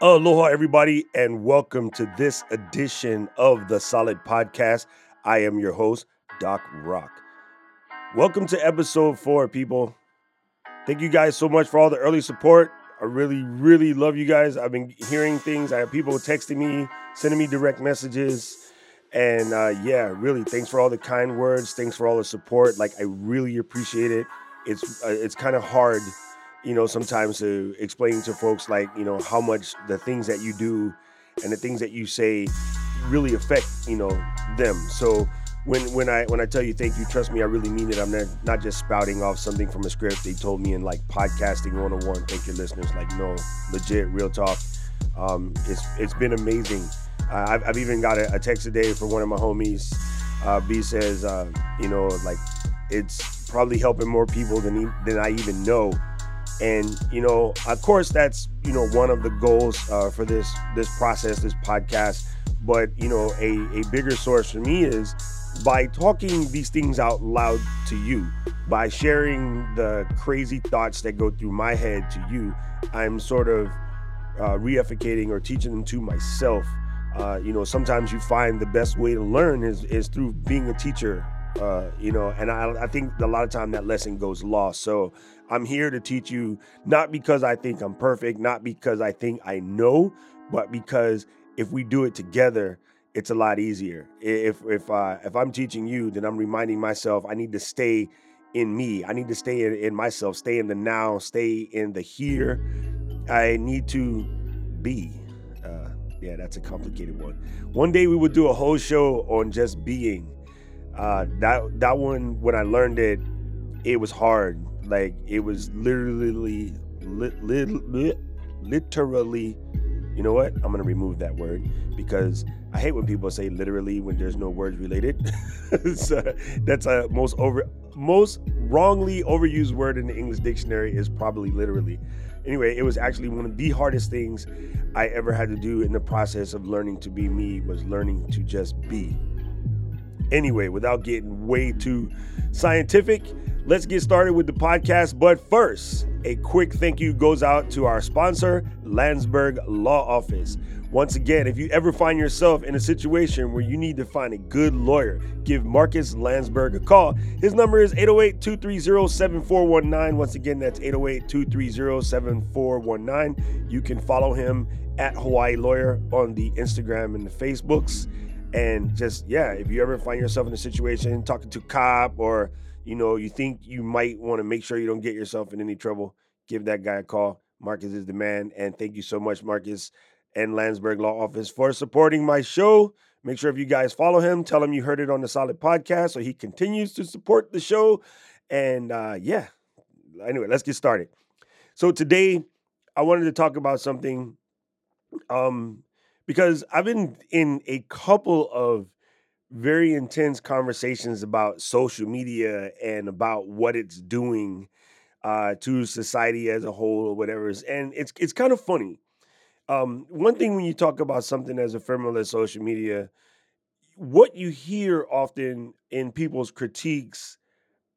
Aloha, everybody, and welcome to this edition of the Solid Podcast. I am your host, Doc Rock. Welcome to episode four, people. Thank you guys so much for all the early support. I really, really love you guys. I've been hearing things. I have people texting me, sending me direct messages. And uh, yeah, really, thanks for all the kind words. Thanks for all the support. Like, I really appreciate it. It's uh, it's kind of hard you know, sometimes to explain to folks like, you know, how much the things that you do and the things that you say really affect, you know, them. So when when I when I tell you thank you, trust me, I really mean it. I'm not, not just spouting off something from a script they told me in like podcasting 101. Thank your listeners. Like, no, legit, real talk. Um, it's it's been amazing. Uh, I've, I've even got a, a, text today from one of my homies. Uh, B says, uh, you know, like it's probably helping more people than than I even know and you know of course that's you know one of the goals uh, for this this process this podcast. But you know a, a bigger source for me is by talking these things out loud to you by sharing the crazy thoughts that go through my head to you i'm sort of uh, reificating or teaching them to myself. Uh, you know sometimes you find the best way to learn is, is through being a teacher uh, you know, and I, I think a lot of time that lesson goes lost. So I'm here to teach you not because I think I'm perfect, not because I think I know, but because if we do it together, it's a lot easier. If if uh, if I'm teaching you, then I'm reminding myself I need to stay in me. I need to stay in, in myself, stay in the now, stay in the here. I need to be. Uh, yeah, that's a complicated one. One day we would do a whole show on just being uh, that that one when I learned it, it was hard. Like it was literally, li- li- literally. You know what? I'm gonna remove that word because I hate when people say literally when there's no words related. so that's a most over most wrongly overused word in the English dictionary is probably literally. Anyway, it was actually one of the hardest things I ever had to do in the process of learning to be me was learning to just be. Anyway, without getting way too scientific, let's get started with the podcast. But first, a quick thank you goes out to our sponsor, Landsberg Law Office. Once again, if you ever find yourself in a situation where you need to find a good lawyer, give Marcus Landsberg a call. His number is 808 230 7419. Once again, that's 808 230 7419. You can follow him at Hawaii Lawyer on the Instagram and the Facebooks and just yeah if you ever find yourself in a situation talking to cop or you know you think you might want to make sure you don't get yourself in any trouble give that guy a call. Marcus is the man and thank you so much marcus and landsberg law office for supporting my show. Make sure if you guys follow him tell him you heard it on the solid podcast so he continues to support the show. And uh yeah anyway let's get started. So today i wanted to talk about something um because I've been in a couple of very intense conversations about social media and about what it's doing uh, to society as a whole or whatever. And it's it's kind of funny. Um, one thing when you talk about something as ephemeral as social media, what you hear often in people's critiques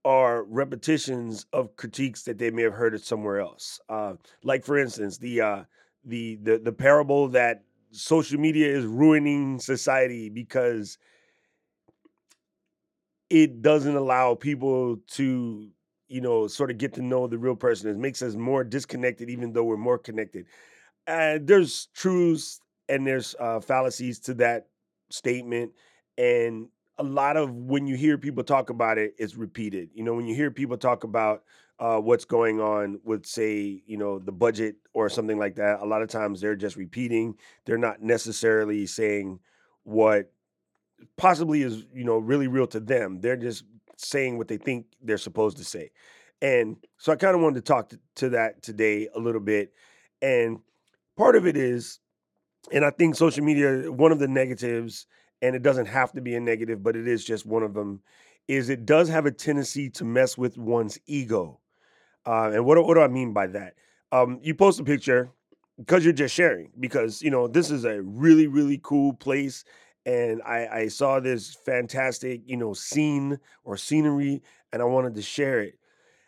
are repetitions of critiques that they may have heard it somewhere else. Uh, like for instance, the uh, the the the parable that social media is ruining society because it doesn't allow people to you know sort of get to know the real person. It makes us more disconnected even though we're more connected. And there's truths and there's uh, fallacies to that statement. And a lot of when you hear people talk about it it's repeated. You know when you hear people talk about uh, what's going on with say you know the budget or something like that a lot of times they're just repeating they're not necessarily saying what possibly is you know really real to them they're just saying what they think they're supposed to say. And so i kind of wanted to talk to, to that today a little bit and part of it is and i think social media one of the negatives and it doesn't have to be a negative but it is just one of them is it does have a tendency to mess with one's ego uh, and what, what do I mean by that? Um, you post a picture because you're just sharing, because, you know, this is a really, really cool place. And I, I saw this fantastic, you know, scene or scenery, and I wanted to share it.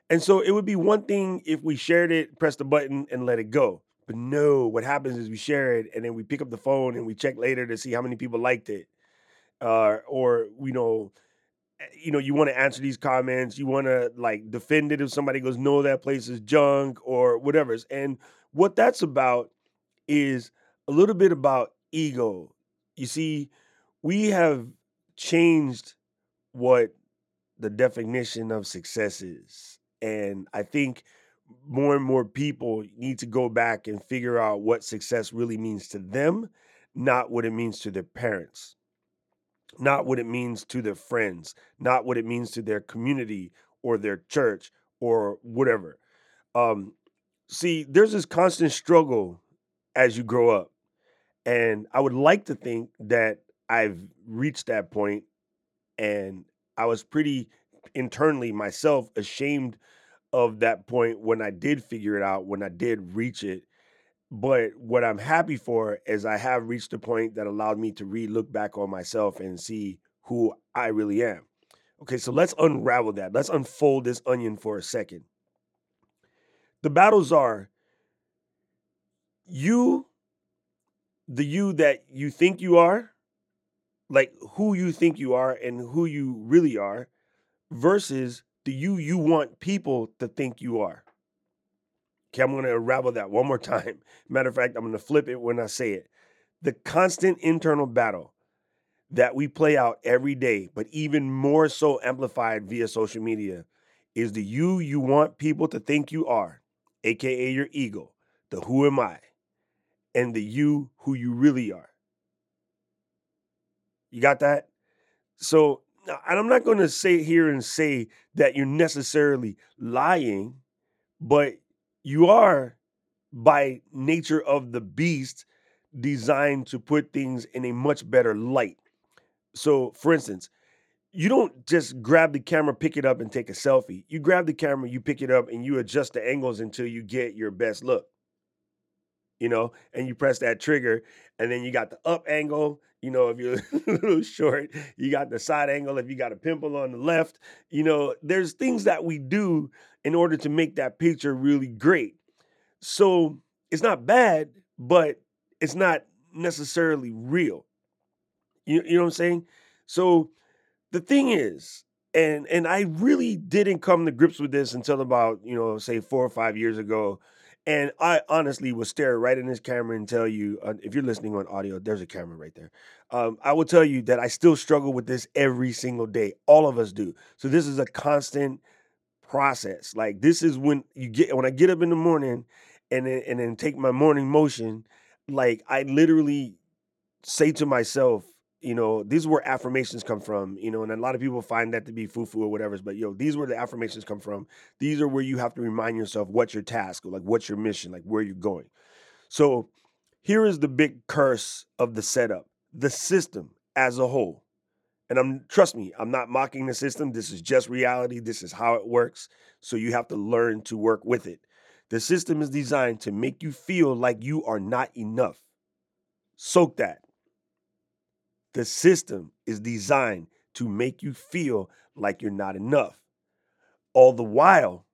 And so it would be one thing if we shared it, pressed the button, and let it go. But no, what happens is we share it and then we pick up the phone and we check later to see how many people liked it. Uh, or you know, Eh, you know, you want to answer these comments, you want to like defend it if somebody goes, no, that place is junk or whatever. And what that's about is a little bit about ego. You see, we have changed what the definition of success is. And I think more and more people need to go back and figure out what success really means to them, not what it means to their parents, not what it means to their friends, not what it means to their community or their church or whatever. Um, see, there's this constant struggle as you grow up. And I would like to think that I've reached that point and I was pretty internally myself ashamed of that point when I did figure it out, when I did reach it. But what I'm happy for is I have reached a point that allowed me to re look back on myself and see who I really am. Okay, so let's unravel that. Let's unfold this onion for a second. The battles are you, the you that you think you are, like who you think you are and who you really are, versus the you you want people to think you are. Okay, I'm going to unravel that one more time. Matter of fact, I'm going to flip it when I say it. The constant internal battle that we play out every day, but even more so amplified via social media, is the you you want people to think you are, aka your ego, the who am I, and the you who you really are. You got that? So and I'm not going to say here and say that you're necessarily lying, but you are by nature of the beast designed to put things in a much better light. So, for instance, you don't just grab the camera, pick it up, and take a selfie. You grab the camera, you pick it up, and you adjust the angles until you get your best look. You know, and you press that trigger, and then you got the up angle, you know, if you're a little short, you got the side angle. If you got a pimple on the left, you know, there's things that we do in order to make that picture really great. So it's not bad, but it's not necessarily real. You, you know what I'm saying? So the thing is, and and I really didn't come to grips with this until about, you know, say four or five years ago and I honestly will stare right in this camera and tell you, uh, if you're listening on audio, there's a camera right there. Um, I will tell you that I still struggle with this every single day. All of us do. So this is a constant process. Like this is when you get when I get up in the morning and then, and then take my morning motion. Like I literally say to myself, you know, these were affirmations come from, you know, and a lot of people find that to be foo-foo or whatever, but yo, these were the affirmations come from. These are where you have to remind yourself what's your task, like what's your mission, like where you're going. So here is the big curse of the setup, the system as a whole. And I'm trust me, I'm not mocking the system. This is just reality. This is how it works. So you have to learn to work with it. The system is designed to make you feel like you are not enough. Soak that. The system is designed to make you feel like you're not enough, all the while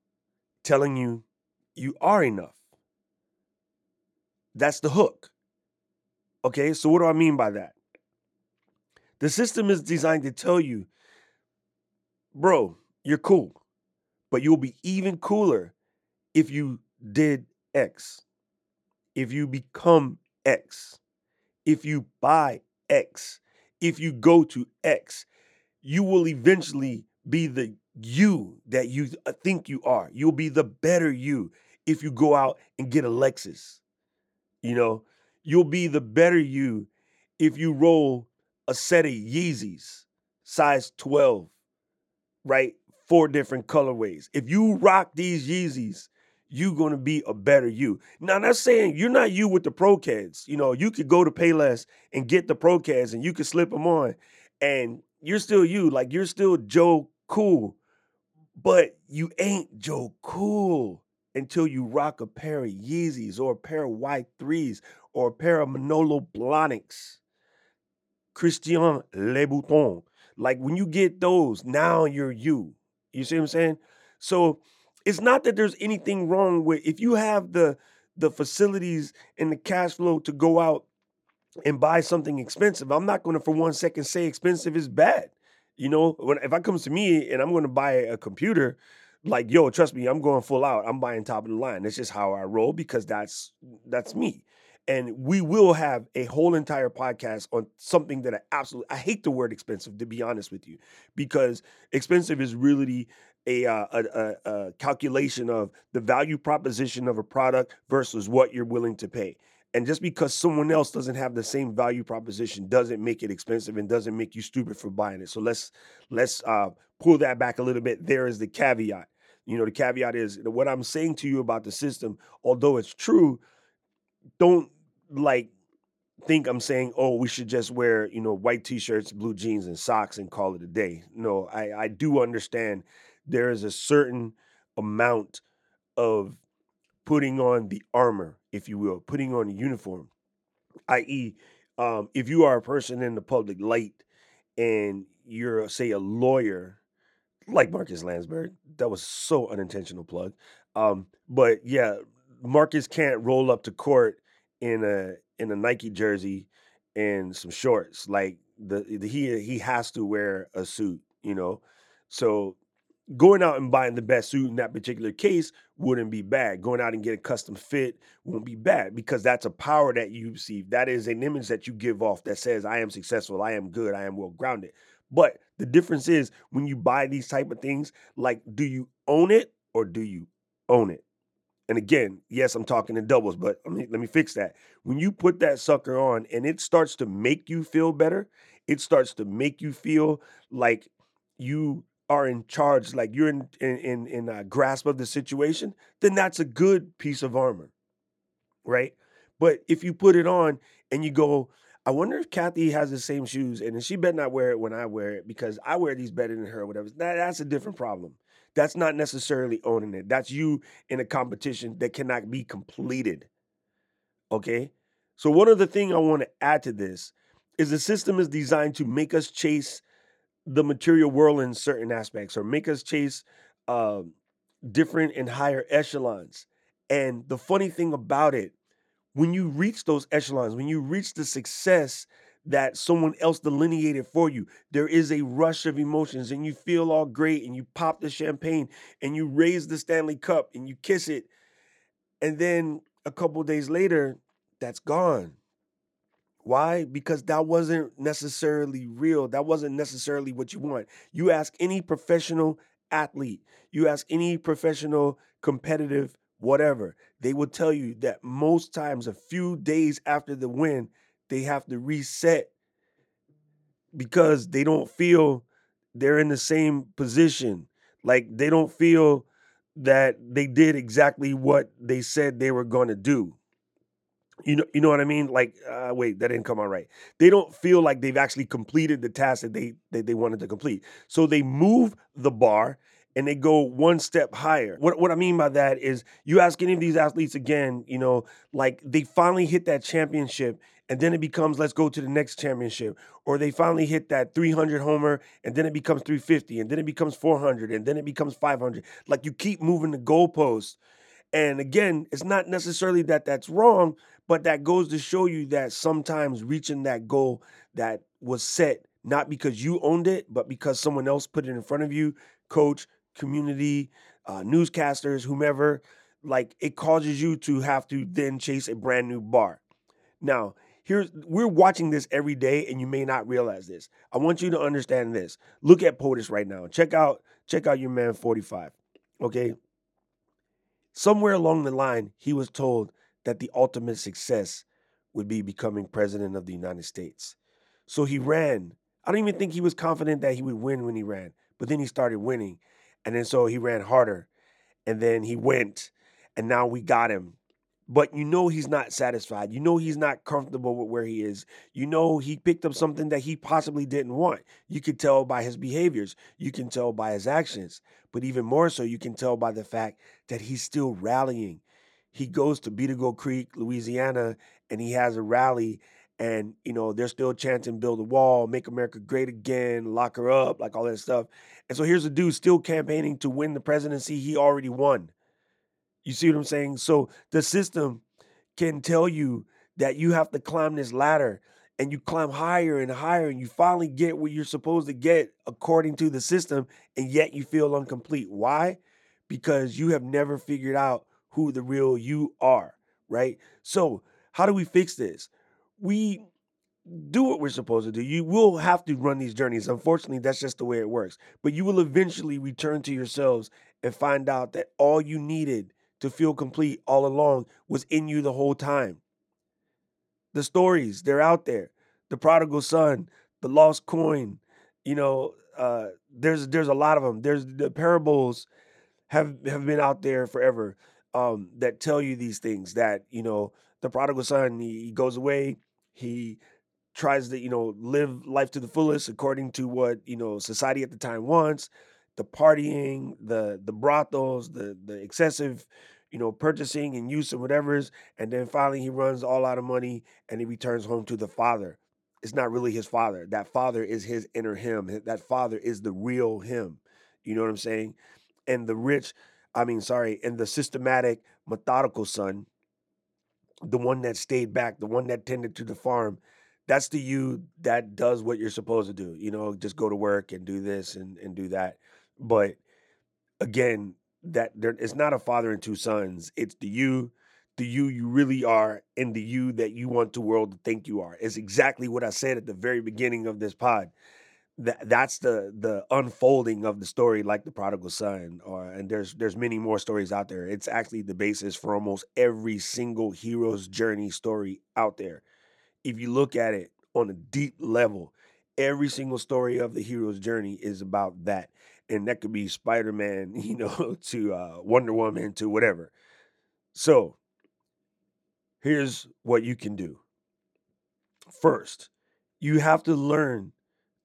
telling you you are enough. That's the hook. Okay, so what do I mean by that? The system is designed to tell you, bro, you're cool, but you'll be even cooler if you did X, if you become X, if you buy X, if you go to X, you will eventually be the you that you uh, think you are. You'll be the better you if you go out and get a Lexus. You know, you'll be the better you if you roll a set of Yeezys, size 12, right? Four different colorways. If you rock these Yeezys, you're going to be a better you. Now, that's saying you're not you with the Pro-Keds. You know, you could go to Payless and get the Pro-Keds and you could slip them on and you're still you. Like you're still Joe Cool, but you ain't Joe Cool until you rock a pair of Yeezys or a pair of white threes or a pair of Manolo Blahniks. Christian Louboutin. Like when you get those, now you're you. You see what I'm saying? So it's not that there's anything wrong with if you have the the facilities and the cash flow to go out and buy something expensive. I'm not going to for one second say expensive is bad. You know, when if I comes to me and I'm going to buy a computer, like yo, trust me, I'm going full out. I'm buying top of the line. That's just how I roll because that's that's me. And we will have a whole entire podcast on something that I absolutely I hate the word expensive to be honest with you, because expensive is really a, uh, a, a, calculation of the value proposition of a product versus what you're willing to pay. And just because someone else doesn't have the same value proposition doesn't make it expensive and doesn't make you stupid for buying it. So let's let's uh, pull that back a little bit. There is the caveat. You know, the caveat is what I'm saying to you about the system, although it's true, don't like think I'm saying, oh, we should just wear, you know, white t-shirts, blue jeans, and socks and call it a day. No, I, I do understand there is a certain amount of putting on the armor, if you will, putting on a uniform, i.e., um, if you are a person in the public light and you're, say, a lawyer, like Marcus Landsberg, that was so unintentional plug. Um, but yeah, Marcus can't roll up to court in a in a Nike jersey and some shorts. Like the, the he he has to wear a suit, you know. So going out and buying the best suit in that particular case wouldn't be bad. Going out and get a custom fit won't be bad because that's a power that you receive. That is an image that you give off that says, I am successful, I am good, I am well grounded. But the difference is when you buy these type of things, like, do you own it or do you own it? And again, yes, I'm talking in doubles, but let me, let me fix that. When you put that sucker on and it starts to make you feel better, it starts to make you feel like you are in charge, like you're in in in, in a grasp of the situation, then that's a good piece of armor, right? But if you put it on and you go, I wonder if Kathy has the same shoes, and she better not wear it when I wear it because I wear these better than her, or whatever. That, that's a different problem. That's not necessarily owning it. That's you in a competition that cannot be completed. Okay. So one other thing I want to add to this is the system is designed to make us chase the material world in certain aspects or make us chase uh, different and higher echelons. And the funny thing about it, when you reach those echelons, when you reach the success that someone else delineated for you, there is a rush of emotions and you feel all great and you pop the champagne and you raise the Stanley Cup and you kiss it. And then a couple days later, that's gone. Why? Because that wasn't necessarily real. That wasn't necessarily what you want. You ask any professional athlete, you ask any professional competitive whatever, they will tell you that most times, a few days after the win, they have to reset because they don't feel they're in the same position. Like they don't feel that they did exactly what they said they were going to do. You know, you know what I mean? Like, uh, wait, that didn't come out right. They don't feel like they've actually completed the task that they that they wanted to complete. So they move the bar and they go one step higher. What what I mean by that is you ask any of these athletes again, you know, like they finally hit that championship and then it becomes let's go to the next championship or they finally hit that 300 homer and then it becomes 350 and then it becomes 400 and then it becomes 500 like you keep moving the goalposts and again it's not necessarily that that's wrong but that goes to show you that sometimes reaching that goal that was set, not because you owned it, but because someone else put it in front of you, coach, community, uh, newscasters, whomever, like it causes you to have to then chase a brand new bar. Now, here's we're watching this every day, and you may not realize this. I want you to understand this. Look at POTUS right now. Check out check out your man 45. Okay. Somewhere along the line, he was told that the ultimate success would be becoming president of the United States. So he ran. I don't even think he was confident that he would win when he ran, but then he started winning. And then so he ran harder. And then he went. And now we got him but you know he's not satisfied. You know he's not comfortable with where he is. You know he picked up something that he possibly didn't want. You can tell by his behaviors, you can tell by his actions, but even more so, you can tell by the fact that he's still rallying. He goes to Beteagle Creek, Louisiana, and he has a rally. And, you know, they're still chanting, build a wall, make America great again, lock her up, like all that stuff. And so here's a dude still campaigning to win the presidency he already won. You see what I'm saying? So the system can tell you that you have to climb this ladder and you climb higher and higher and you finally get what you're supposed to get according to the system and yet you feel incomplete why because you have never figured out who the real you are right? So how do we fix this? We do what we're supposed to do. You will have to run these journeys. Unfortunately that's just the way it works. But you will eventually return to yourselves and find out that all you needed to feel complete all along was in you the whole time. The stories they're out there. The prodigal son the lost coin you know uh, there's there's a lot of them there's the parables have have been out there forever um, that tell you these things that you know the prodigal son he, he goes away he tries to you know live life to the fullest according to what you know society at the time wants the partying the the brothels the the excessive you know, purchasing and use and whatever's, and then finally he runs all out of money and he returns home to the father. It's not really his father. That father is his inner him. That father is the real him. You know what I'm saying? And the rich, I mean, sorry, and the systematic, methodical son, the one that stayed back, the one that tended to the farm, that's the you that does what you're supposed to do. You know, just go to work and do this and, and do that. But again, that there it's not a father and two sons. It's the you, the you you really are, and the you that you want the world to think you are. It's exactly what I said at the very beginning of this pod. That that's the the unfolding of the story, like the prodigal son, or and there's there's many more stories out there. It's actually the basis for almost every single hero's journey story out there. If you look at it on a deep level, every single story of the hero's journey is about that and that could be Spider Man, you know, to uh, Wonder Woman, to whatever. So, here's what you can do. First, you have to learn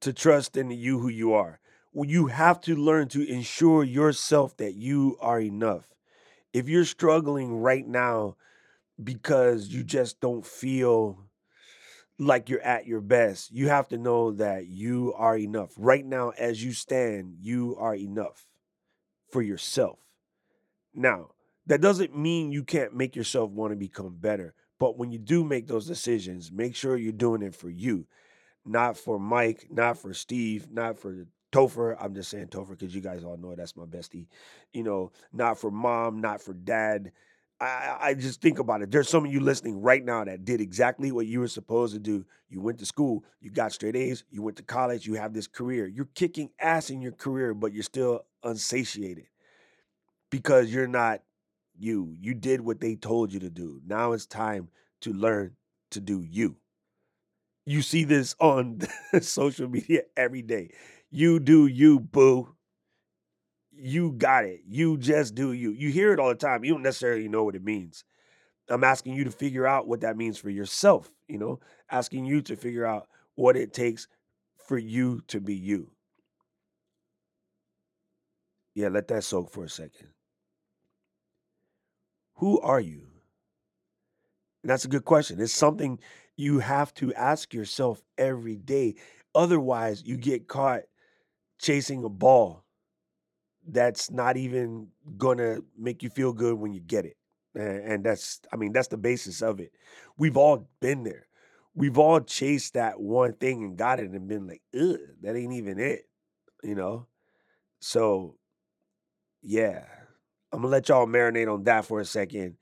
to trust in you who you are. You have to learn to ensure yourself that you are enough. If you're struggling right now because you just don't feel like you're at your best. You have to know that you are enough. Right now, as you stand, you are enough for yourself. Now, that doesn't mean you can't make yourself want to become better. But when you do make those decisions, make sure you're doing it for you, not for Mike, not for Steve, not for Topher. I'm just saying Topher because you guys all know that's my bestie. You know, not for mom, not for dad, I, I just think about it. There's some of you listening right now that did exactly what you were supposed to do. You went to school, you got straight A's, you went to college, you have this career. You're kicking ass in your career, but you're still unsatiated because you're not you. You did what they told you to do. Now it's time to learn to do you. You see this on social media every day. You do you, boo you got it. You just do you. You hear it all the time. You don't necessarily know what it means. I'm asking you to figure out what that means for yourself, you know, asking you to figure out what it takes for you to be you. Yeah, let that soak for a second. Who are you? And that's a good question. It's something you have to ask yourself every day. Otherwise, you get caught chasing a ball that's not even gonna make you feel good when you get it. And, that's, I mean, that's the basis of it. We've all been there. We've all chased that one thing and got it and been like, ugh, that ain't even it, you know? So, yeah, I'm gonna let y'all marinate on that for a second.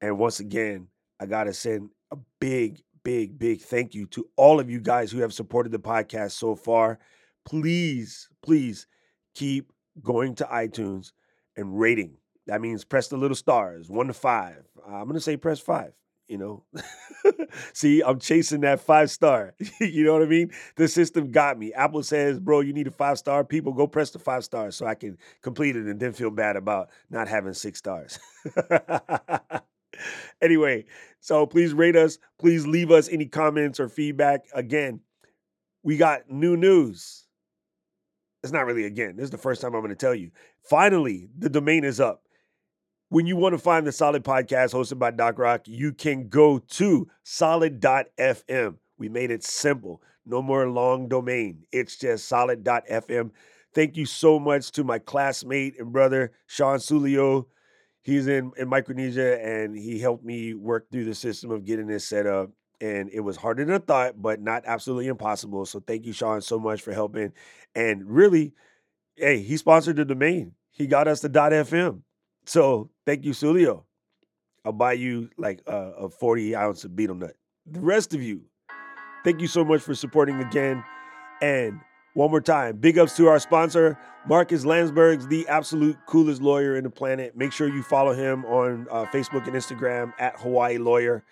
And once again, I gotta send a big, big, big thank you to all of you guys who have supported the podcast so far. Please, please keep going to iTunes and rating. That means press the little stars, one to five. I'm going to say press five, you know. See, I'm chasing that five star. you know what I mean? The system got me. Apple says, bro, you need a five star. People go press the five stars so I can complete it and then feel bad about not having six stars. anyway, so please rate us. Please leave us any comments or feedback. Again, we got new news it's not really again. This is the first time I'm going to tell you. Finally, the domain is up. When you want to find the Solid Podcast hosted by Doc Rock, you can go to solid.fm. We made it simple. No more long domain. It's just solid.fm. Thank you so much to my classmate and brother, Sean Sulio. He's in in Micronesia, and he helped me work through the system of getting this set up. And it was harder than I thought, but not absolutely impossible. So thank you, Sean, so much for helping. And really, hey, he sponsored the domain. He got us the .fm. So thank you, Sulio. I'll buy you like a, a 40 ounce of betel nut. The rest of you, thank you so much for supporting again. And one more time, big ups to our sponsor, Marcus Landsbergs, the absolute coolest lawyer in the planet. Make sure you follow him on uh, Facebook and Instagram at Hawaii Lawyer.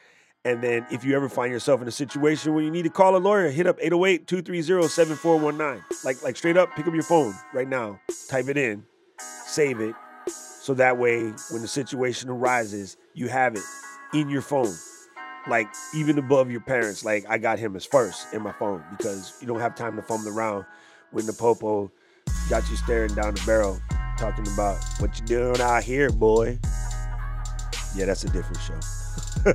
And then if you ever find yourself in a situation where you need to call a lawyer, hit up 808-230-7419. Like like straight up, pick up your phone right now, type it in, save it. So that way when the situation arises, you have it in your phone. Like even above your parents. Like I got him as first in my phone because you don't have time to fumble around when the popo got you staring down the barrel talking about what you doing out here, boy. Yeah, that's a different show.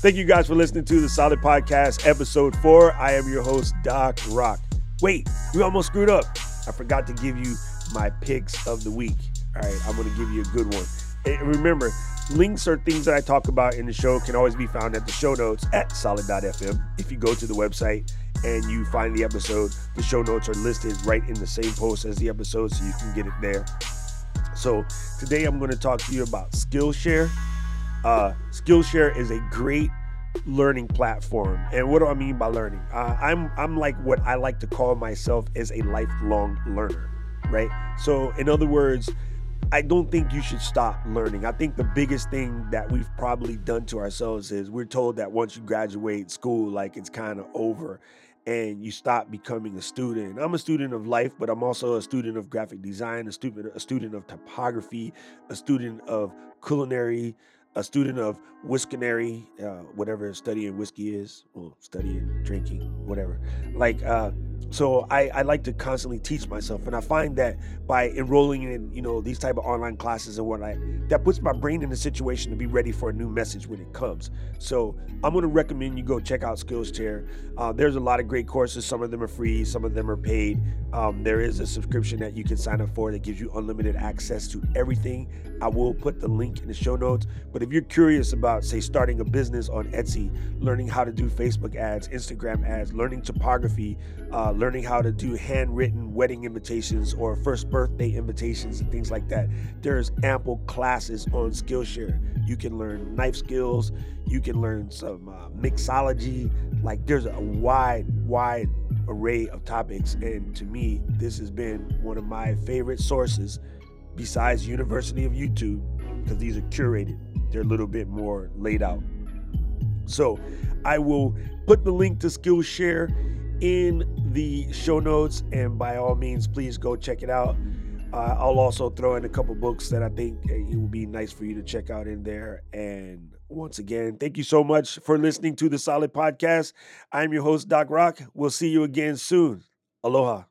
Thank you guys for listening to the Solid Podcast, episode four. I am your host, Doc Rock. Wait, we almost screwed up. I forgot to give you my picks of the week. All right, I'm going to give you a good one. Remember, links or things that I talk about in the show can always be found at the show notes at solid.fm. If you go to the website and you find the episode, the show notes are listed right in the same post as the episode, so you can get it there. So today I'm going to talk to you about Skillshare. Uh, Skillshare is a great learning platform. And what do I mean by learning? Uh, I'm I'm like what I like to call myself as a lifelong learner, right? So in other words, I don't think you should stop learning. I think the biggest thing that we've probably done to ourselves is we're told that once you graduate school, like it's kind of over and you stop becoming a student. I'm a student of life, but I'm also a student of graphic design, a student, a student of typography, a student of culinary, a student of whiskinary, uh, whatever studying whiskey is, well, studying, drinking, whatever. Like, uh, so I, I like to constantly teach myself and i find that by enrolling in you know these type of online classes and whatnot that puts my brain in a situation to be ready for a new message when it comes. So i'm going to recommend you go check out skillshare. Uh, there's a lot of great courses. Some of them are free some of them are paid. Um, there is a subscription that you can sign up for that gives you unlimited access to everything. I will put the link in the show notes but if you're curious about say starting a business on etsy learning how to do facebook ads instagram ads learning topography uh, learning how to do handwritten wedding invitations or first birthday invitations and things like that. There's ample classes on Skillshare. You can learn knife skills, you can learn some uh, mixology. Like there's a wide, wide array of topics. And to me, this has been one of my favorite sources besides University of YouTube because these are curated. They're a little bit more laid out. So I will put the link to Skillshare in the show notes, and by all means, please go check it out. Uh, I'll also throw in a couple books that I think uh, it would be nice for you to check out in there. And once again, thank you so much for listening to the Solid Podcast. I'm your host, Doc Rock. We'll see you again soon. Aloha.